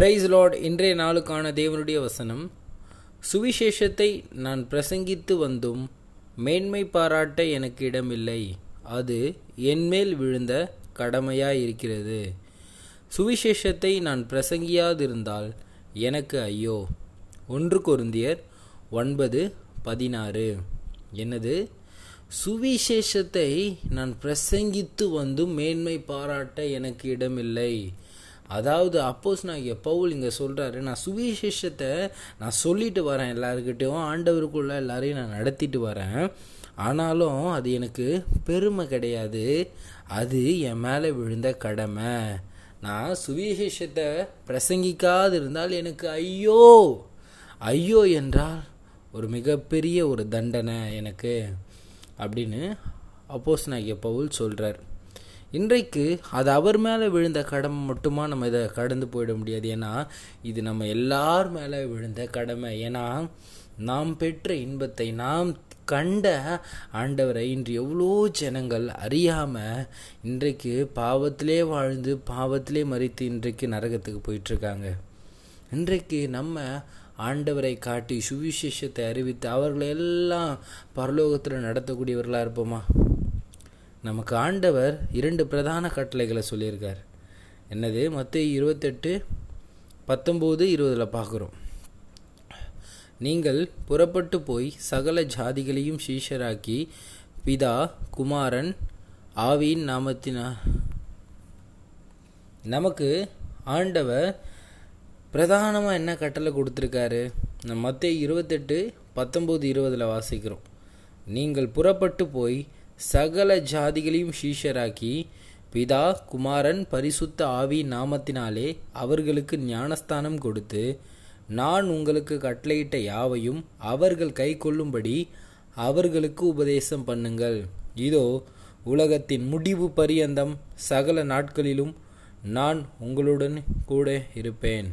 Price Lord இன்றைய நாளுக்கான தேவனுடைய வசனம். சுவிசேஷத்தை நான் பிரசங்கித்து வந்தும் மேன்மை பாராட்ட எனக்கு இடமில்லை. அது என்மேல் விழுந்த கடமையாக இருக்கிறது சுவிசேஷத்தை நான் பிரசங்கியாதிருந்தால் எனக்கு ஐயோ. ஒன்று கொருந்தியர் ஒன்பது பதினாறு. என்னது? சுவிசேஷத்தை நான் பிரசங்கித்து வந்தும் மேன்மை பாராட்ட எனக்கு இடமில்லை. அதாவது அப்போஸ் நான் பவுல் இங்கே சொல்கிறாரு நான் சுவிசேஷத்தை நான் சொல்லிட்டு வரேன் எல்லாருக்கிட்டேயும் ஆண்டவருக்குள்ள எல்லாரையும் நான் நடத்திட்டு வரேன். ஆனாலும் அது எனக்கு பெருமை கிடையாது. அது என் மேலே விழுந்த கடமை. நான் சுவிசேஷத்தை பிரசங்கிக்காது இருந்தால் எனக்கு ஐயோ ஐயோ என்றால் ஒரு மிகப்பெரிய ஒரு தண்டனை எனக்கு. அப்படின்னு அப்போஸ் நான் பவுல் சொல்கிறார் இன்றைக்கு அது அவர் மேலே விழுந்த கடமை மட்டுமா நம்ம இதை கடந்து போயிட முடியாது? ஏன்னா இது நம்ம எல்லார் மேலே விழுந்த கடமை. ஏன்னா நாம் பெற்ற இன்பத்தை நாம் கண்ட ஆண்டவரை இன்று எவ்வளோ ஜனங்கள் அறியாமல் இன்றைக்கு பாவத்திலே வாழ்ந்து பாவத்திலே மறித்து இன்றைக்கு நரகத்துக்கு போயிட்டுருக்காங்க. இன்றைக்கு நம்ம ஆண்டவரை காட்டி சுவிசேஷத்தை அறிவித்து அவர்களை எல்லாம் பரலோகத்தில் நடத்தக்கூடியவர்களாக இருப்போமா? நமக்கு ஆண்டவர் இரண்டு பிரதான கட்டளைகளை சொல்லியிருக்கார். என்னது? மற்ற இருபத்தெட்டு பத்தொம்போது இருபதில் பார்க்குறோம். நீங்கள் புறப்பட்டு போய் சகல ஜாதிகளையும் சீஷராக்கி பிதா குமாரன் ஆவியின் நாமத்தினா நமக்கு ஆண்டவர் பிரதானமாக என்ன கட்டளை கொடுத்துருக்காரு? நம்ம மற்ற இருபத்தெட்டு பத்தொம்போது இருபதில் வாசிக்கிறோம். நீங்கள் புறப்பட்டு போய் சகல ஜாதிகளையும் சீஷராக்கி பிதா குமாரன் பரிசுத்த ஆவி நாமத்தினாலே அவர்களுக்கு ஞானஸ்தானம் கொடுத்து நான் உங்களுக்கு கட்டளையிட்ட யாவையும் அவர்கள் கை கொள்ளும்படி அவர்களுக்கு உபதேசம் பண்ணுங்கள். இதோ உலகத்தின் முடிவு பரியந்தம் சகல நாட்களிலும் நான் உங்களுடன் கூட இருப்பேன்.